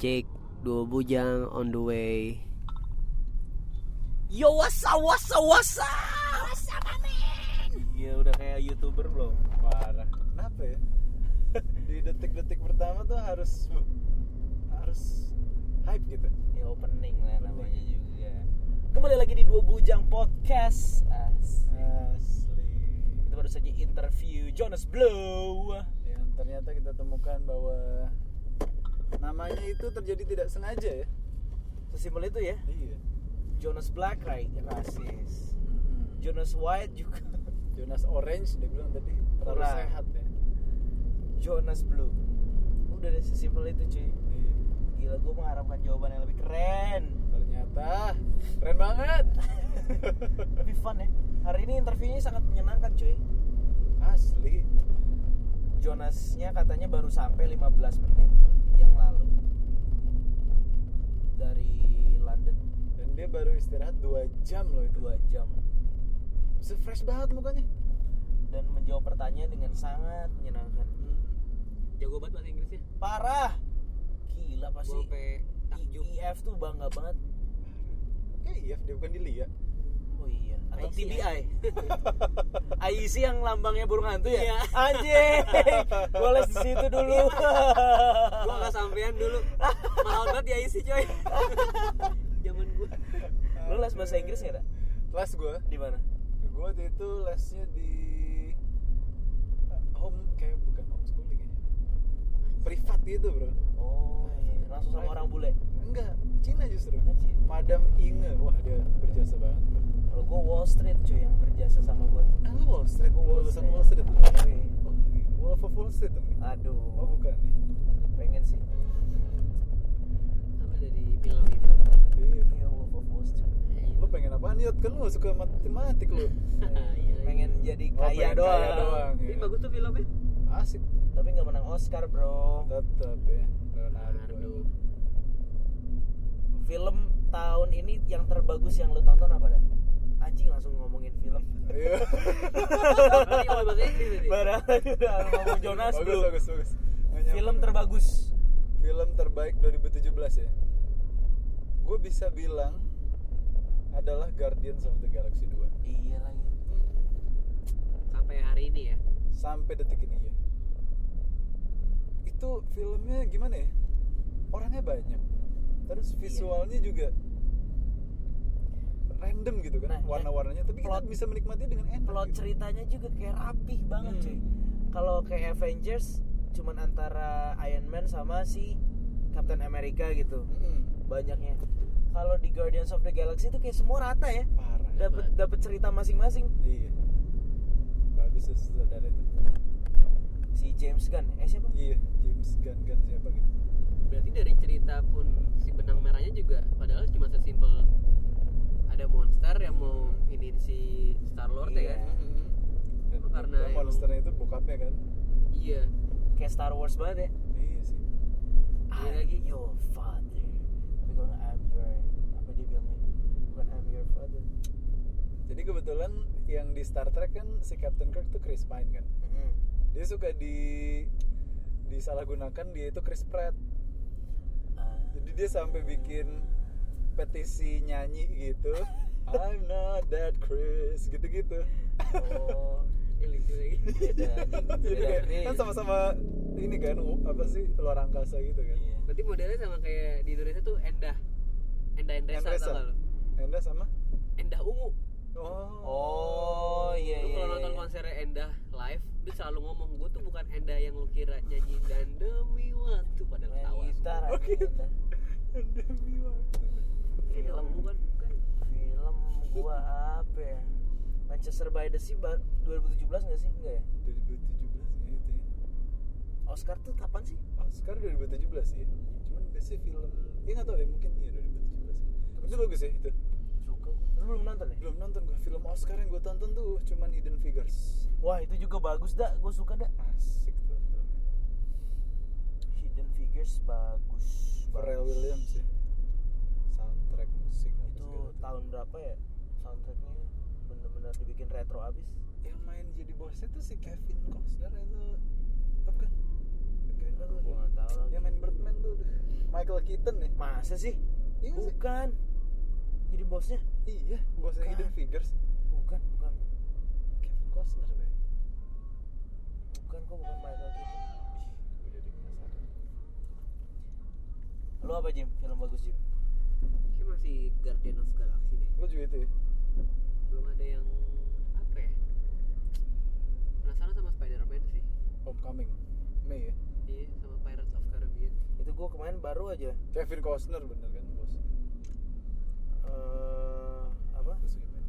Cek dua bujang on the way. Yo wasa wasa wasa Wasa mamen Iya udah kayak youtuber belum? Parah. Kenapa ya? Di detik-detik pertama tuh harus harus hype gitu. Ya opening lah namanya juga. Kembali lagi di dua bujang podcast. As. Asli. Kita baru saja interview Jonas Blow. Yang ternyata kita temukan bahwa namanya itu terjadi tidak sengaja ya. Sesimpel itu ya. Iya. Jonas Black right rasis. Mm-mm. Jonas White juga. Jonas Orange dia bilang tadi terlalu Kurang. sehat ya. Jonas Blue. Udah deh sesimpel itu cuy. Iya. Gila gue mengharapkan jawaban yang lebih keren. Ternyata keren banget. Lebih fun ya. Hari ini interviewnya sangat menyenangkan cuy. Asli. Jonasnya katanya baru sampai 15 menit dari London Dan dia baru istirahat 2 jam loh itu. 2 jam Bisa fresh banget mukanya. dan menjawab pertanyaan dengan sangat menyenangkan. Jago banget bahasa Inggrisnya. Parah. Gila pasti. I- IF tuh bangga banget. Kayak iya dia bukan di Lia. Oh iya. Atau IC. TBI. IC yang lambangnya burung hantu ya? Iya. Anjing. Gua les di situ dulu. Gua nggak sampean dulu. Banget ya isi coy. Zaman gua. Lu les bahasa Inggris nggak? Kelas gue, Di mana? gue waktu itu lesnya di uh, home kayak bukan homeschooling ya, privat gitu bro. Oh, iya. langsung sama orang bule. Enggak, Cina justru. Oh, Cina. Madam Inge, wah dia berjasa banget. Bro. Kalau gua Wall Street cuy yang berjasa sama gua. Ah, lu Wall Street, Gua Wall lulusan Street. Wall Street. lu? Yoi. Oh, Wolf of Wall Street dong. Aduh. Oh bukan nih. Pengen sih. Apa dari film itu? Iya. Iya, Wolf of Wall Street. Lu pengen apaan Yot? Kan lu suka matematik lu. Iya. Pengen jadi Oh, kaya pengen doang. kaya doang. Ini ya. bagus tuh filmnya. Asik. Tapi nggak menang Oscar, bro. Tetap ya. Leonardo. Film tahun ini yang terbagus yang lu tonton apa dah? Anjing langsung ngomongin film. Iya. Barang udah ngomong Jonas bagus, bagus, bagus. Film terbagus. film terbaik 2017 ya gue bisa bilang adalah Guardians of the Galaxy 2 Iya lagi. Sampai hari ini ya. sampai detik ini ya itu filmnya gimana ya orangnya banyak terus visualnya juga random gitu kan Nah, ya. warna-warnanya tapi kita Plot- bisa menikmati dengan enak Plot gitu. ceritanya juga kayak rapih banget Hmm. cuy. Kalau kayak Avengers cuman antara Iron Man sama si Captain America gitu. Mm-mm. Banyaknya. Kalau di Guardians of the Galaxy itu kayak semua rata ya. parah Dapat dapat cerita masing-masing. iya bagus ya saudara itu Si James Gunn, eh siapa? iya James Gunn Gunn siapa gitu Berarti dari cerita pun si benang merahnya juga padahal cuma sesimpel ada monster yang mau ini si Star Lord Iya. ya kan? Dan Karena monsternya itu bokapnya kan Iya. Kayak Star Wars banget ya. iya sih Iya I lagi. your father. Kalau I'm your apa dia bilangnya? Bukan I'm your father. Jadi kebetulan yang di Star Trek kan si Captain Kirk tuh Chris Pine kan. Mm-mm. Dia suka di disalahgunakan dia itu Chris Pratt. Ah. Jadi dia sampai bikin petisi nyanyi gitu. I'm not that Chris gitu-gitu. Oh, Ini lucu lagi. beda Beda kan sama-sama ini kan apa sih luar angkasa gitu kan. Iya. Berarti modelnya sama kayak di Indonesia tuh Endah. Endah Endresa Endresa. gak lu? Enda sama Endah Ungu. Oh. Oh, iya lu iya. kalau iya. nonton konsernya Endah live, dia selalu ngomong gue tuh bukan Endah yang lu kira nyanyi dan demi waktu padahal Main ketawa. gitar Oh, gitu. Anda. Demi waktu. Film bukan bukan. Film gua apa ya? Manchester by the Sea ba- 2017 nggak sih? Enggak ya? 2017 ya itu ya. Oscar tuh kapan sih? Oscar 2017 ya. Cuman biasanya film, ya nggak tahu deh mungkin iya 2017 ya. Itu bagus ya itu. Suka. Lu belum nonton ya? Belum nonton gue film Oscar yang gue tonton tuh cuman Hidden Figures. Wah, itu juga bagus dah. Gue suka dah. Asik tuh filmnya. Hidden Figures bagus. Pharrell. Williams ya. Soundtrack musik Itu tahun berapa ya? Soundtracknya bener-bener dibikin retro abis. Yang main jadi bosnya tuh si Kevin Costner itu, bukan? Gua tahu lagi. Yang main Birdman tuh, Michael Keaton ya Masa sih? Iya nggak sih? bukan. Jadi bosnya? iya bosnya Bukan. Hidden Figures Bukan, bukan. Kevin Costner be Bukan kok bukan Michael Keaton. gue jadi penasaran Lu apa Jim? Film bagus Jim? Kayak masih Guardian of Galaxy deh lo juga itu ya belum ada yang apa ya penasaran sama Spider-Man sih Homecoming Mei ya iya sama Pirates of Caribbean Itu gua kemarin baru aja Kevin Costner bener kan bos eh apa? Terus gimana?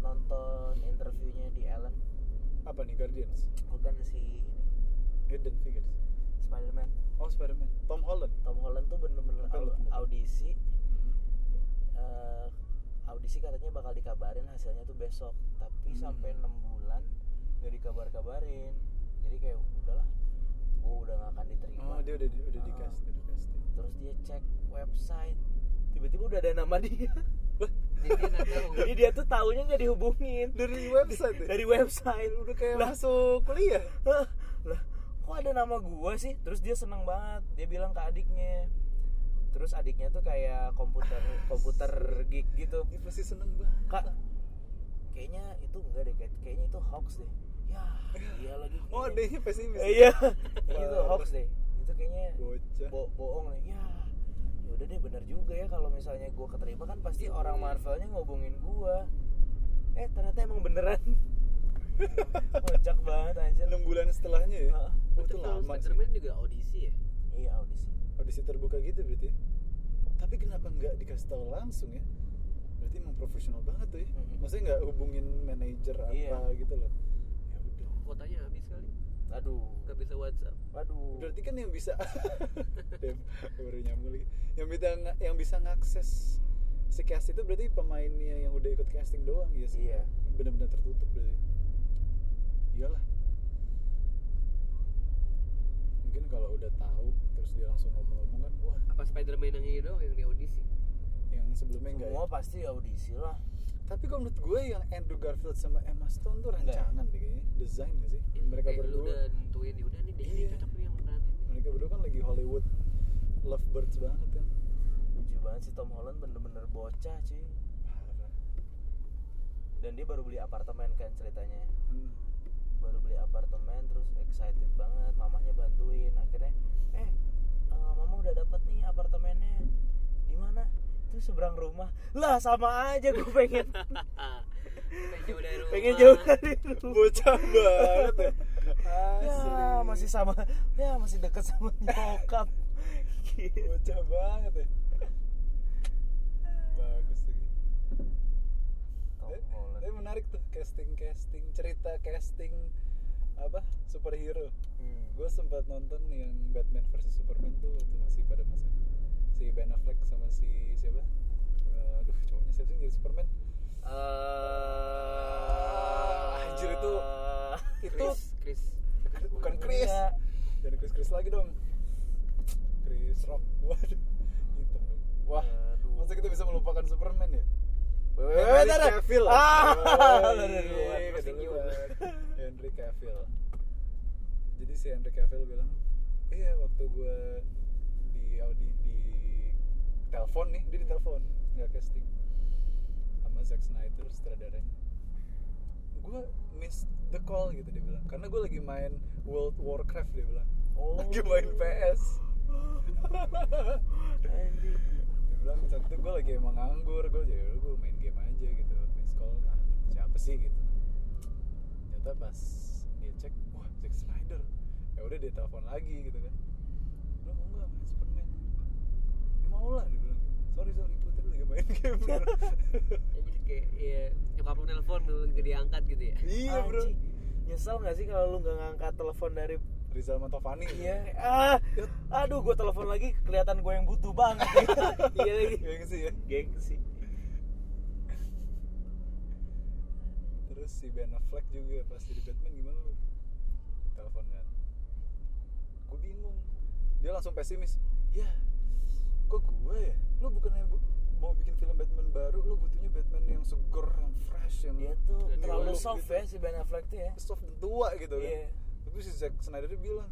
Nonton interviewnya di Ellen. apa nih Guardians Bukan si ini Hidden Figures Spider-Man. oh Spider-Man Tom Holland Tom Holland tuh bener-bener Apa lu, au- Tom Holland? audisi Hmm. eh, audisi katanya bakal dikabarin hasilnya tuh besok tapi Hmm. sampai enam bulan nggak dikabar-kabarin jadi kayak udahlah gua udah gak akan diterima. Oh dia udah udah di Ah. cast udah di casting. Terus dia cek website. Tiba-tiba udah ada nama dia. Jadi dia jadi tuh taunya nggak dihubungin. Dari website ya? dari website. Udah kayak Lah. masuk kuliah? Lah kok ada nama gua sih? Terus dia seneng banget. Dia bilang ke adiknya. Terus adiknya tuh kayak komputer komputer geek gitu. Dia pasti seneng banget kak kayaknya itu enggak deh. Kayak- kayaknya itu hoax deh iya lagi. Oh kayaknya. dia pesimis. Eh, iya itu hoax deh. Itu kayaknya bocah. bo bohong nih ya ya udah deh bener juga ya kalau misalnya gua keterima kan pasti orang Marvelnya ngobongin gua. Eh ternyata emang beneran. Kocak banget anjir. Enam bulan setelahnya ya? Heeh. oh, itu lama Spider-Man juga audisi ya? Iya audisi. Audisi terbuka gitu berarti? Tapi kenapa nggak dikasih tahu langsung ya? Berarti emang profesional banget tuh ya. Mhm. maksudnya nggak hubungin manajer apa Iya. gitu loh ya udah kotanya habis kali. Aduh. Nggak bisa WhatsApp. Aduh. Berarti kan yang bisa Dem, baru nyambung lagi. Yang bisa yang bisa ngakses si cast itu berarti pemainnya yang udah ikut casting doang ya sih. Iya. benar-benar tertutup berarti. Iyalah. Mungkin kalau udah tahu terus dia langsung ngomong-ngomong kan wah. Apa Spider-Man yang ini doang yang di audisi? Yang sebelumnya enggak ya? Semua pasti audisi lah tapi kalau menurut gue yang Andrew Garfield sama Emma Stone tuh rancangan deh kayaknya desain gak sih? Ya, mereka kayak berdua. udah nentuin ya udah nih dia Iya. cocok nih yang ini. Mereka berdua kan lagi Hollywood lovebirds banget kan. Lucu banget sih Tom Holland bener-bener bocah cuy. Parah. Dan dia baru beli apartemen kan ceritanya. Hmm. baru beli apartemen terus excited banget mamanya bantuin. Akhirnya eh eh, mama udah dapat nih apartemennya. Di mana itu seberang rumah. Lah sama aja gue pengen. Pengen jauh dari rumah. Pengen jauh dari rumah. Bocah banget ya. Ya masih sama. Ya masih deket sama nyokap. Gitu. bocah banget ya. Bagus sih. Tom Eh, tapi menarik tuh casting casting cerita casting apa superhero. Hmm. gue sempat nonton yang Batman versus Superman tuh waktu masih pada masa si Ben Affleck sama si siapa? Eh, aduh cowoknya siapa sih? Jadi Superman? Eh, Anjir, itu- itu Chris. Chris. Bukan Chris. Jadi Chris Chris lagi dong. Chris Rock. Waduh hitam dong. Wah Aduh. masa kita bisa melupakan Superman ya? Henry. Cavill. Ah. Henry Cavill. Jadi si Henry Cavill bilang iya waktu gue di audi di telepon nih dia di telepon nggak casting. Sama Zack Snyder sutradaranya. Gue miss the call gitu dia bilang. Karena gue lagi main World Warcraft dia bilang. Oh. lagi main PS dia bilang saat itu gue lagi emang nganggur gue jadi gue main game aja gitu miss call. Ah, siapa sih gitu. Ternyata pas dia cek wah Zack Snyder. Ya udah dia telepon lagi gitu kan. Lo mau nggak main Superman? Ya mau lah dia sorry sorry gue tadi lagi main game Ya, jadi kayak ya, nyokap lu nelpon lu gak diangkat gitu ya iya bro. Nyesel gak sih kalau lu gak ngangkat telepon dari Rizal Mantovani Iya. Ah, aduh gue telepon lagi kelihatan gue yang butuh banget. iya lagi. gengsi ya Gengsi. terus si Ben Affleck juga pas jadi Batman gimana lu telepon kan gue bingung dia langsung pesimis ya kok gue ya? Lu bukannya bu- mau bikin film Batman baru lu butuhnya Batman yang seger yang fresh yang Dia tuh terlalu soft gitu. ya si Ben Affleck tuh ya. soft dan tua gitu kan. Iya. tapi si Zack Snyder dia bilang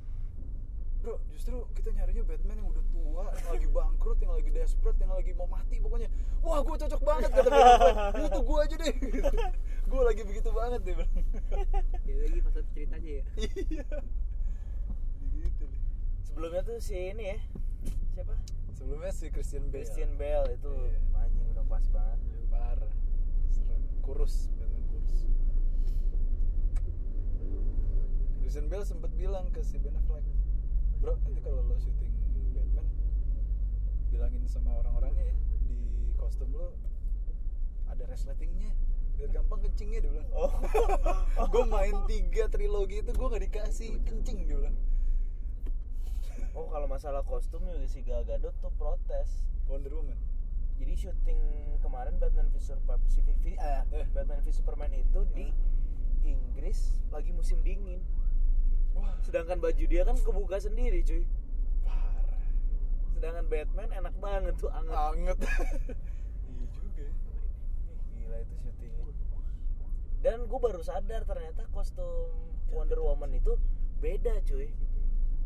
bro justru kita nyarinya Batman yang udah tua yang lagi bangkrut yang lagi desperate yang lagi mau mati pokoknya. Wah gue cocok banget kata Ben Affleck. Itu gue aja deh. Gue lagi begitu banget deh bilang ya lagi pas satu ceritanya ya. Iya. Gitu deh. Sebelumnya tuh si ini ya siapa? Sebelumnya si Christian Bale. Christian Bale itu Iya. anjing udah pas banget. Parah serem. Kurus Batman kurus. Christian Bale sempat bilang ke si Ben Affleck bro nanti kalau lo syuting Batman bilangin sama orang-orangnya ya di kostum lo ada resletingnya biar gampang kencingnya dia bilang. Oh. Gue main tiga trilogi itu gue nggak dikasih kencing dia bilang oh kalau masalah kostum juga si Gal Gadot tuh protes. Wonder Woman? Jadi syuting kemarin Batman v Superman V- eh. Batman v Superman itu di Inggris lagi musim dingin. Wah. Sedangkan baju dia kan kebuka sendiri cuy. Parah. Sedangkan Batman enak banget tuh anget. Anget. Iya juga ya. Gila itu syutingnya. Dan gue baru sadar ternyata kostum Wonder Woman itu beda cuy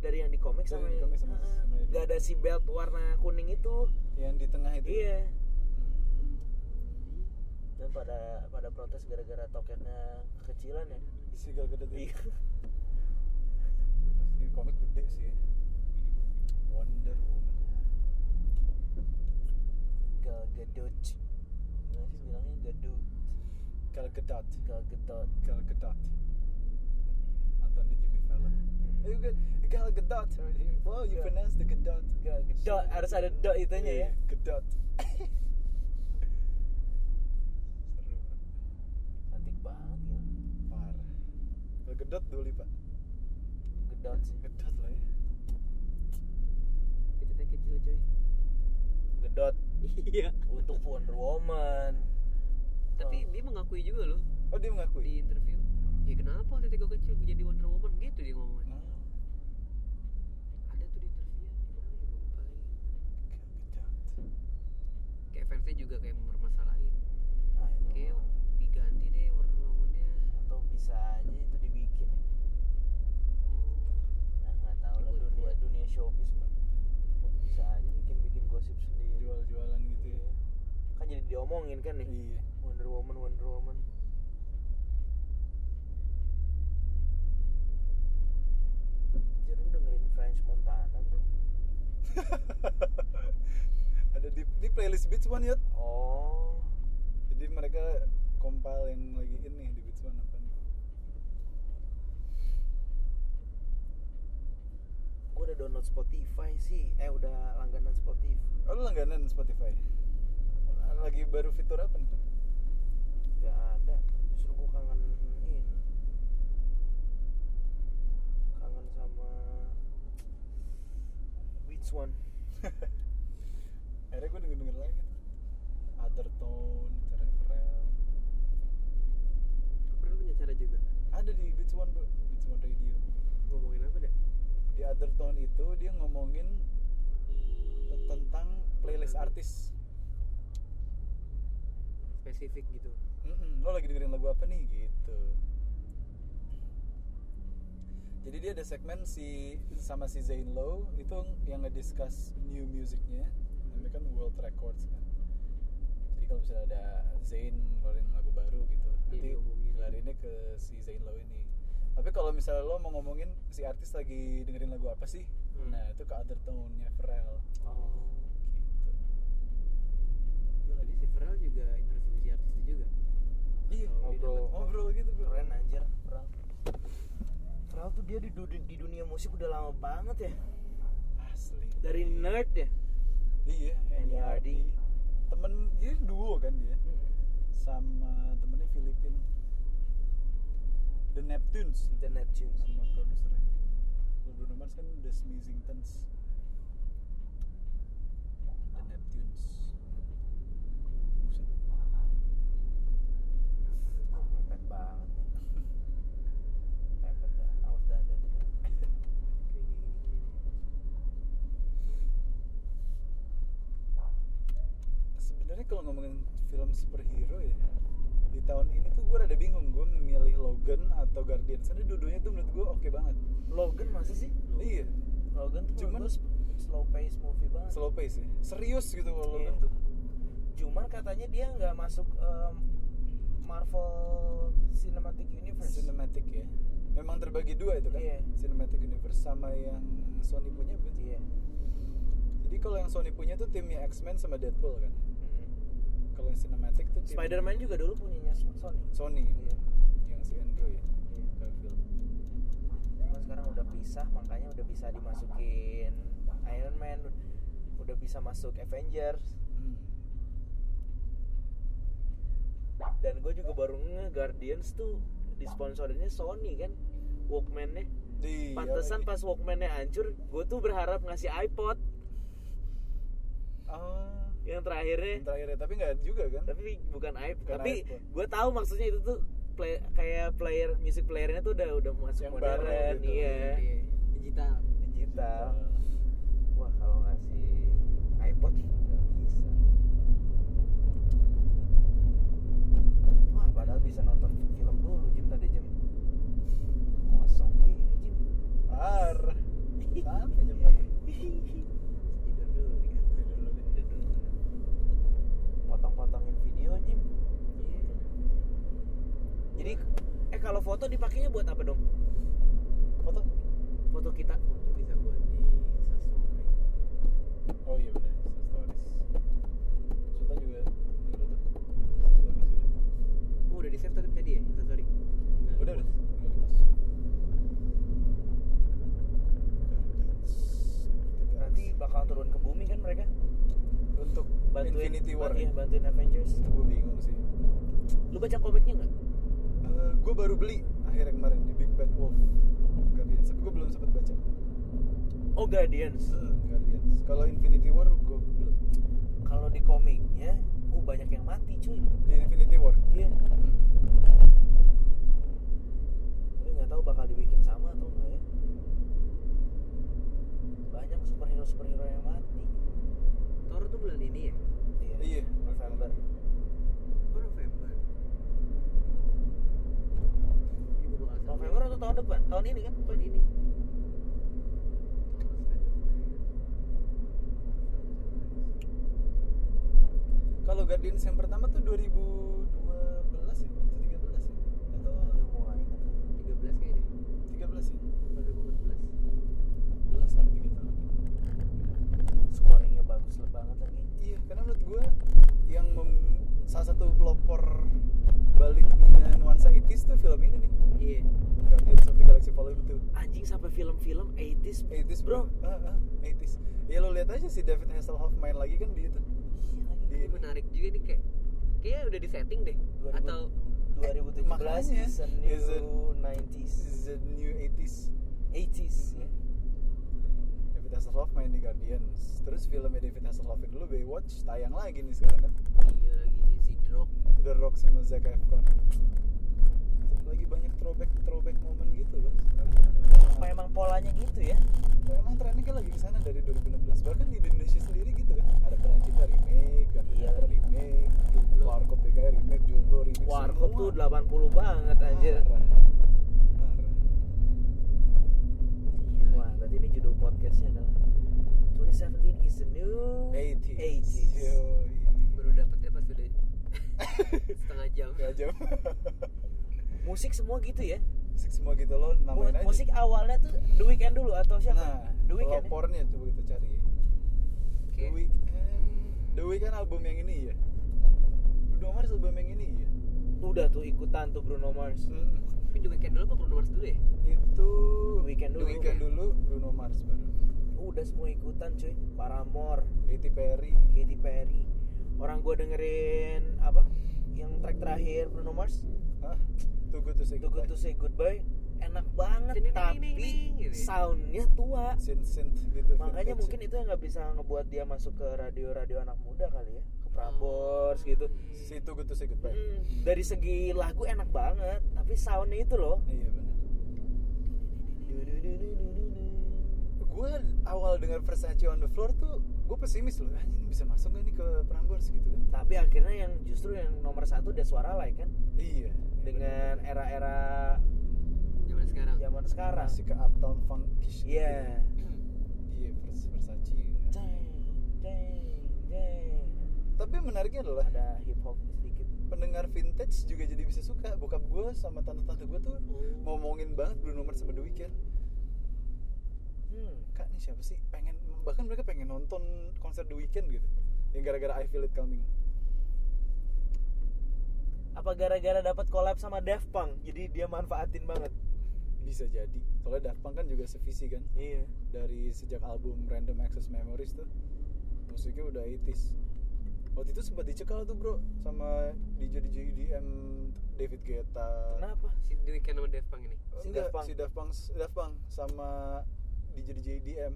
dari yang di komik Dari sama, di komik sama- sama ini. Gak ada si belt warna kuning itu. Yang di tengah itu. Iya. Hmm. dan pada pada protes gara-gara toketnya kekecilan ya? Si Gal itu. Iya. Si komik gede sih. Wonder Woman. Gal Gadot. Gimana sih bilangnya? Gadot. Gal Gadot. Gal Gadot. Gal Gadot. Nonton di Jimmy Fallon Hmm. Eh, good. Gal Gadot right here wow you Gal- pronounce the Gadot Gal Gadot harus ada dot itunya ya. Iya, Gadot seru cantik banget ya. Parah. Gal Gadot dulu pak. Gadot sih. Gadot lah ya. Itu teh kecil coy. Gadot iya. Untuk Wonder Woman. Tapi Oh. dia mengakui juga loh. Oh dia mengakui? Di interview. Ya kenapa waktu itu gue kecil gue jadi Wonder Woman? Gitu dia ngomongnya. Nah, ada tuh di interviewnya di mana ya gue lupa lagi Gal Gadot kayak fansnya juga kayak mempermasalahin. Ah, itu. Kayak mah. diganti deh Wonder Woman-nya atau bisa aja itu dibikin ya. nah nggak tahu lah dunia dunia showbiz mah bisa aja bikin bikin gosip sendiri. Jual-jualan gitu ya. Iya. kan jadi diomongin kan nih. Iya. Wonder Woman Wonder Woman Anjir lu dengerin French Montana bro ada di, di playlist Beats One yet? Oh. Jadi mereka compile yang lagi ini di Beats One apa nih? Gue udah download Spotify sih. Eh udah langganan Spotify. Oh lu langganan Spotify? Lagi baru fitur apa nih? Gak ada. Justru gue kangen ini. Kangen sama Beats One akhirnya gue denger denger lagi tuh. Other Tone cara Pharrell pernah punya cara juga? Ada di Beats One bro. Beats One Radio. Ngomongin apa deh di Other Tone itu dia ngomongin tentang playlist artis. Spesifik gitu. Mm-mm, lo lagi dengerin lagu apa nih? Gitu. Jadi dia ada segmen si sama si Zayn Lowe itu yang ngediscuss new musicnya namanya kan World Records kan. Jadi kalau misalnya ada Zayn ngeluarin lagu baru gitu nanti Iya, diomongin. dilariinnya ke si Zayn Lowe ini. Tapi kalau misalnya lo mau ngomongin si artis lagi dengerin lagu apa sih? Hmm. nah itu ke Other Tone-nya Pharrell. Oh. Gitu. Jadi si Pharrell juga interview si artis itu juga. Iya Oh, ngobrol. ngobrol gitu bro. Keren anjir Pharrell. Pharrell tuh dia di, du- di dunia musik udah lama banget ya. Asli. Dari nerd ya Iya, NERD. NERD. Temen dia duo kan dia sama temennya Filipin. The Neptunes. The Neptunes Nama produsernya. Bruno Mars kan The Smithsonians. The Neptunes. Buset. Mepet banget nih Mepet dah Awas dah dah dah, dah. Kayak gini gini gini Sebenarnya kalau ngomongin film superhero ya, di tahun ini tuh gue rada bingung gue memilih Logan atau Guardians. Karena dua-duanya tuh menurut gue oke banget. Logan masih sih? Iya. Logan tuh Cuman- slow pace movie banget. Slow pace ya. Serius gitu kalau Logan Iya. tuh. Cuman katanya dia nggak masuk em, Marvel Cinematic Universe. Cinematic ya. Memang terbagi dua itu kan? Iya. cinematic universe sama yang Sony punya berarti. Iya. Jadi kalau yang Sony punya tuh timnya X-Men sama Deadpool kan. Kalau yang cinematic tuh Spider-Man juga dulu punyanya Sony. Sony. Iya. yang si Andrew ya. Iya. Garfield. Cuman sekarang udah pisah makanya udah bisa dimasukin Iron Man udah bisa masuk Avengers. Hmm. dan gue juga baru nge Guardians tuh disponsorinnya Sony kan Walkman-nya. Di, pantesan pas Walkman-nya hancur gue tuh berharap ngasih iPod. Oh, yang terakhirnya. Yang terakhir ya, tapi nggak juga kan? tapi bukan iPod Bukan tapi gue tahu maksudnya itu tuh play, kayak player music playernya tuh udah udah masuk Yang modern baru gitu. iya. Iya, digital. Digital. Wah kalau ngasih iPod nggak bisa. Wah padahal bisa nonton film dulu Jim tadi Jim. Kosong gini Jim. Par. Sampai jam berapa? tidur dulu di kantor potong-potongin video Jim Iya. Jadi eh kalau foto dipakainya buat apa dong? Foto? foto kita. Foto bisa buat di instastory. Oh iya benar, Insta stories. Suta juga tuh. Udah. oh udah di save tadi tadi ya instastory? Tinggal Udah udah, nanti bakal turun ke bumi kan mereka? Untuk bantuin Infinity War iya, ya? bantuin Avengers. Itu gue bingung sih. Lu baca komiknya nggak gue baru beli akhirnya kemarin di Big Bad Wolf. Guardians. Tapi gue belum sempet baca. Oh Guardians. Guardians. Kalau Infinity War gue belum. Kalau di komiknya uh banyak yang mati cuy. Di Infinity War? Iya. Hmm. tapi nggak tahu bakal dibikin sama atau enggak ya. Banyak superhero superhero yang mati. Thor tuh bulan ini ya? Iya. November oh November juga bakal atau tahun depan tahun ini kan? Tahun ini. Kalau Guardians yang pertama tuh 2012 ya? Atau 13 ya? Atau lagi. 13 kayaknya deh. 13 ya? 2014 14 lah 3 tahun. Scoringnya bagus lah banget lagi. Iya, karena menurut gue yang mem- salah satu pelopor baliknya nuansa 80s tuh film ini nih. iya Guardians of the Galaxy Volume 2. anjing sampai film-film 80s 80s bro. Ah, ah, 80s. Ya lo lihat aja si David Hasselhoff main lagi kan di itu. Iya lagi. Di ini menarik juga nih kayak kayaknya udah di setting deh 2000. atau 2017 makanya, is a new is a- 90s This is the new 80s. 80s ya. David Hasselhoff main di Guardians. Terus filmnya David Hasselhoff yang dulu Baywatch tayang lagi nih sekarang kan. iya lagi si Drog The Rock sama Zac Efron. Lagi banyak throwback throwback momen gitu loh sekarang. apa emang polanya gitu ya Emang trennya kan lagi ke sana dari 2016 bahkan di Indonesia sendiri gitu kan ada pernah cinta remake, kan Iya. remake, Jomblo. Warkop DKI remake, Jomblo remake Warkop tuh 80 banget anjir Parah. Parah. iya Wah, berarti ini judul podcastnya adalah 2017 is the new 80s. 80s. Yoi. baru dapetnya pas udah setengah jam Nggak jam. Musik semua gitu ya? Musik semua gitu loh Mu- namain aja. musik awalnya tuh The Weeknd dulu atau siapa? Nah, The Weeknd. ya? pelopornya coba kita cari ya. The Kayak- Weeknd. The Weeknd album yang ini ya. Bruno Mars album yang ini ya. Udah tuh ikutan tuh Bruno Mars. Hmm. tapi The Weeknd dulu apa Bruno Mars dulu ya Itu The Weeknd The dulu. Weeknd dulu, Bruno Mars baru. Udah semua ikutan cuy. Paramore, Katy Perry. Katy Perry. Orang gua dengerin apa? Yang track terakhir Bruno Mars, Hah? Too Good to Say Too Good Goodbye. to Say Goodbye. Enak banget Ding, ding, tapi ding, ding, gitu ya. soundnya tua. Synth synth gitu. Makanya vintage. mungkin itu yang nggak bisa ngebuat dia masuk ke radio-radio anak muda kali ya, ke Prambors gitu. si Too Good to Say Goodbye. Mm, dari segi lagu enak banget, tapi soundnya itu loh. Iya benar. Gue awal awal dengar Versace on the floor tuh gue pesimis loh anjing ini bisa masuk gak nih ke Prambors gitu kan Tapi akhirnya yang justru yang nomor satu udah suara lain kan iya dengan era-era zaman sekarang zaman sekarang. masih ke uptown funkish gitu. Iya. iya Vers- Versace Jeng, jeng, jeng. tapi menariknya adalah Ada hip hop sedikit. pendengar vintage juga jadi bisa suka bokap gue sama tante-tante gue tuh Oh. ngomongin banget Bruno Mars sama The Weeknd Hmm. kak nih siapa sih pengen bahkan mereka pengen nonton konser The Weeknd gitu yang gara-gara I Feel It Coming Apa gara-gara dapat collab sama Daft Punk jadi dia manfaatin banget. bisa jadi soalnya Daft Punk kan juga sevisi kan Iya. dari sejak album Random Access Memories tuh musiknya udah 80s waktu itu sempat dicekal tuh bro sama DJ DJ EDM David Guetta Kenapa? si The Weeknd sama Daft Punk ini Si Enggak, Daft Punk? si Daft Punk Daft Punk sama DJ DJ EDM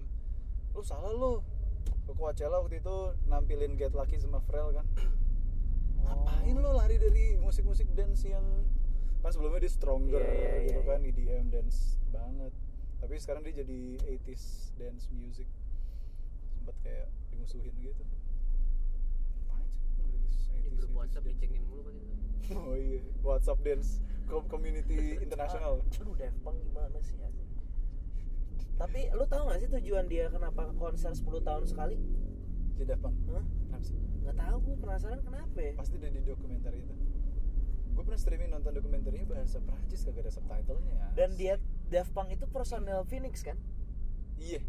lu salah lu. Ke Coachella waktu itu nampilin Get Lucky sama Pharrell kan? Ngapain lo lari dari musik-musik dance yang kan sebelumnya dia stronger Iya, iya, iya, gitu iya. kan EDM dance banget. Tapi sekarang dia jadi 80s dance music. Sempat kayak dimusuhin gitu. Ngapain sih ngerilis di 80s, grup 80s WhatsApp dance? dicengin mulu pas itu. Oh iya WhatsApp dance Com- community internasional. Aduh Daft Punk gimana sih asli? Tapi lu tahu gak sih tujuan dia kenapa konser 10 tahun sekali? Daft Punk Hah? kenapa sih Nggak tahu gue penasaran kenapa ya? pasti udah di dokumenter itu gue pernah streaming nonton dokumenternya bahasa Prancis kagak ada subtitlenya Dan dia Daft Punk itu personel Phoenix kan? iya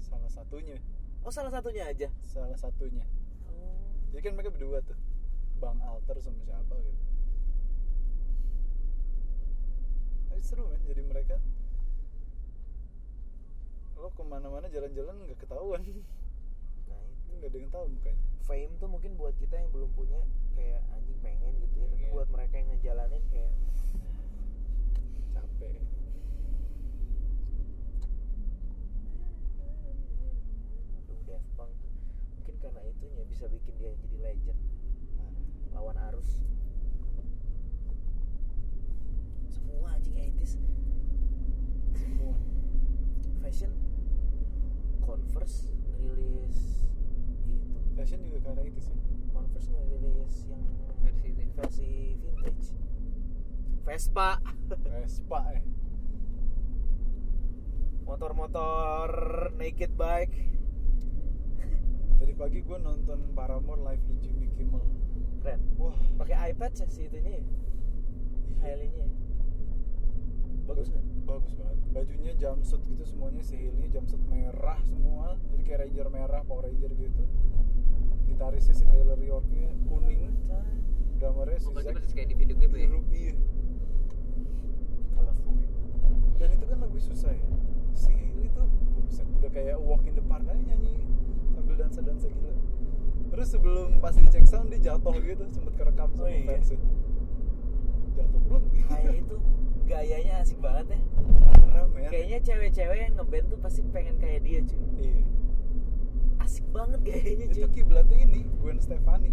salah satunya Oh salah satunya aja. salah satunya Oh. jadi kan mereka berdua tuh Bang Alter sama siapa gitu Tapi seru men jadi mereka lo ke mana-mana jalan-jalan nggak ketahuan Nah itu nggak ada yang tahu mukanya fame tuh mungkin buat kita yang belum punya kayak anjing pengen gitu ya. Tapi Pengen. buat mereka yang ngejalanin kayak capek aduh Daft Punk tuh. Mungkin karena itunya bisa bikin dia jadi legend lawan arus. Semua anjing 80s semua fashion Converse ngerilis itu fashion juga karena itu sih Converse ngerilis yang versi itu versi vintage Vespa Vespa eh. Motor-motor naked bike. Tadi pagi gue nonton Paramore live di Jimmy Kimmel. Keren. Wah. Pakai iPad ya si itunya ya? Hailey-nya ya? bagus nggak? Bagus banget. Bajunya jumpsuit gitu semuanya si Hailey jumpsuit merah semua. Jadi kayak ranger merah Power Ranger gitu. Gitarisnya si Taylor Yorknya kuning. Drummernya si oh Zack kayak di video klip ya? Iya dan itu kan lagu susah ya. Si Hailey tuh buset, udah kayak walk in the park aja nyanyi sambil dansa dansa gila. Terus sebelum pas dicek sound dia jatuh gitu sempet kerekam sama Oh iya. fansnya jatuh belum kayak itu gayanya asik banget ya. Parah men kayaknya cewek-cewek yang ngeband tuh pasti pengen kayak dia cuy. Iya. Asik banget gayanya cuy. itu kiblatnya ini Gwen Stefani.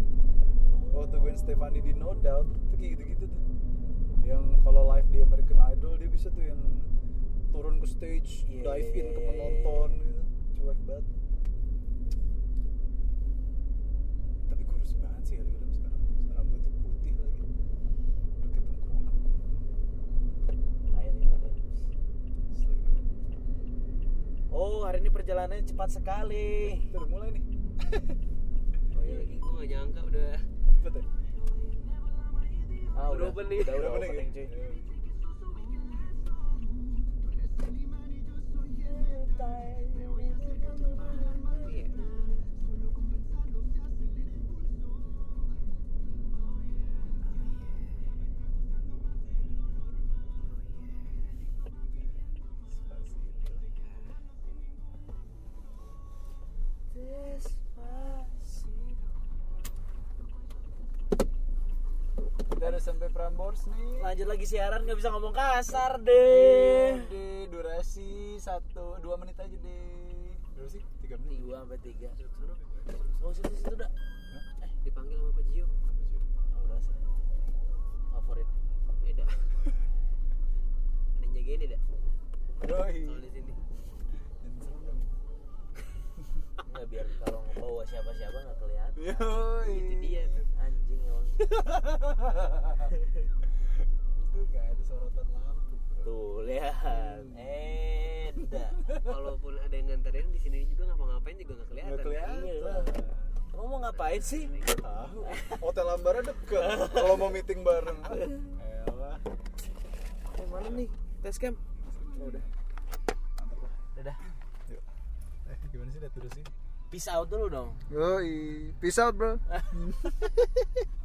Waktu Gwen Stefani di No Doubt itu kayak gitu-gitu tuh. Yang kalau live di American Idol dia bisa tuh yang turun ke stage Iya, dive iya, in ke iya, penonton gitu. Cuek banget. Tapi kurus banget sih Hailey Williams sekarang. Rambutnya putih lagi. Udah kayak tengkorak. Asli keren. oh hari ini perjalanannya cepat sekali. Itu udah mulai nih. Oh Iya lagi. Gue gak nyangka udah. Cepet ya? Ah, Udah open nih. udah, udah Udah ya? cuy Iya. Prambors nih. lanjut lagi siaran nggak bisa ngomong kasar deh Di durasi satu dua menit aja deh. Sih? Tiga menit. dua sampai tiga oh situ situ udah Hah? dipanggil sama Pak Gio ah, udah sih favorit beda ada yang jagain ya dak Doi. kalau di sini nggak biar kalau bawa siapa-siapa nggak kelihatan Yoi. itu dia tuh anjing emang nggak ada sorotan lampu. bro. tuh lihat Eda walaupun ada yang nganterin di sini juga ngapa-ngapain juga nggak kelihatan Nggak kelihatan. Iya. kamu mau ngapain sih Tahu. Hotel Ambara deket. Kalau mau meeting bareng. Elah. eh, mana nih tes cam Oh, udah. Mantap lah. udah Yuk. Eh, gimana sih lihat terus sih? peace out dulu dong Yoi. Peace out, bro.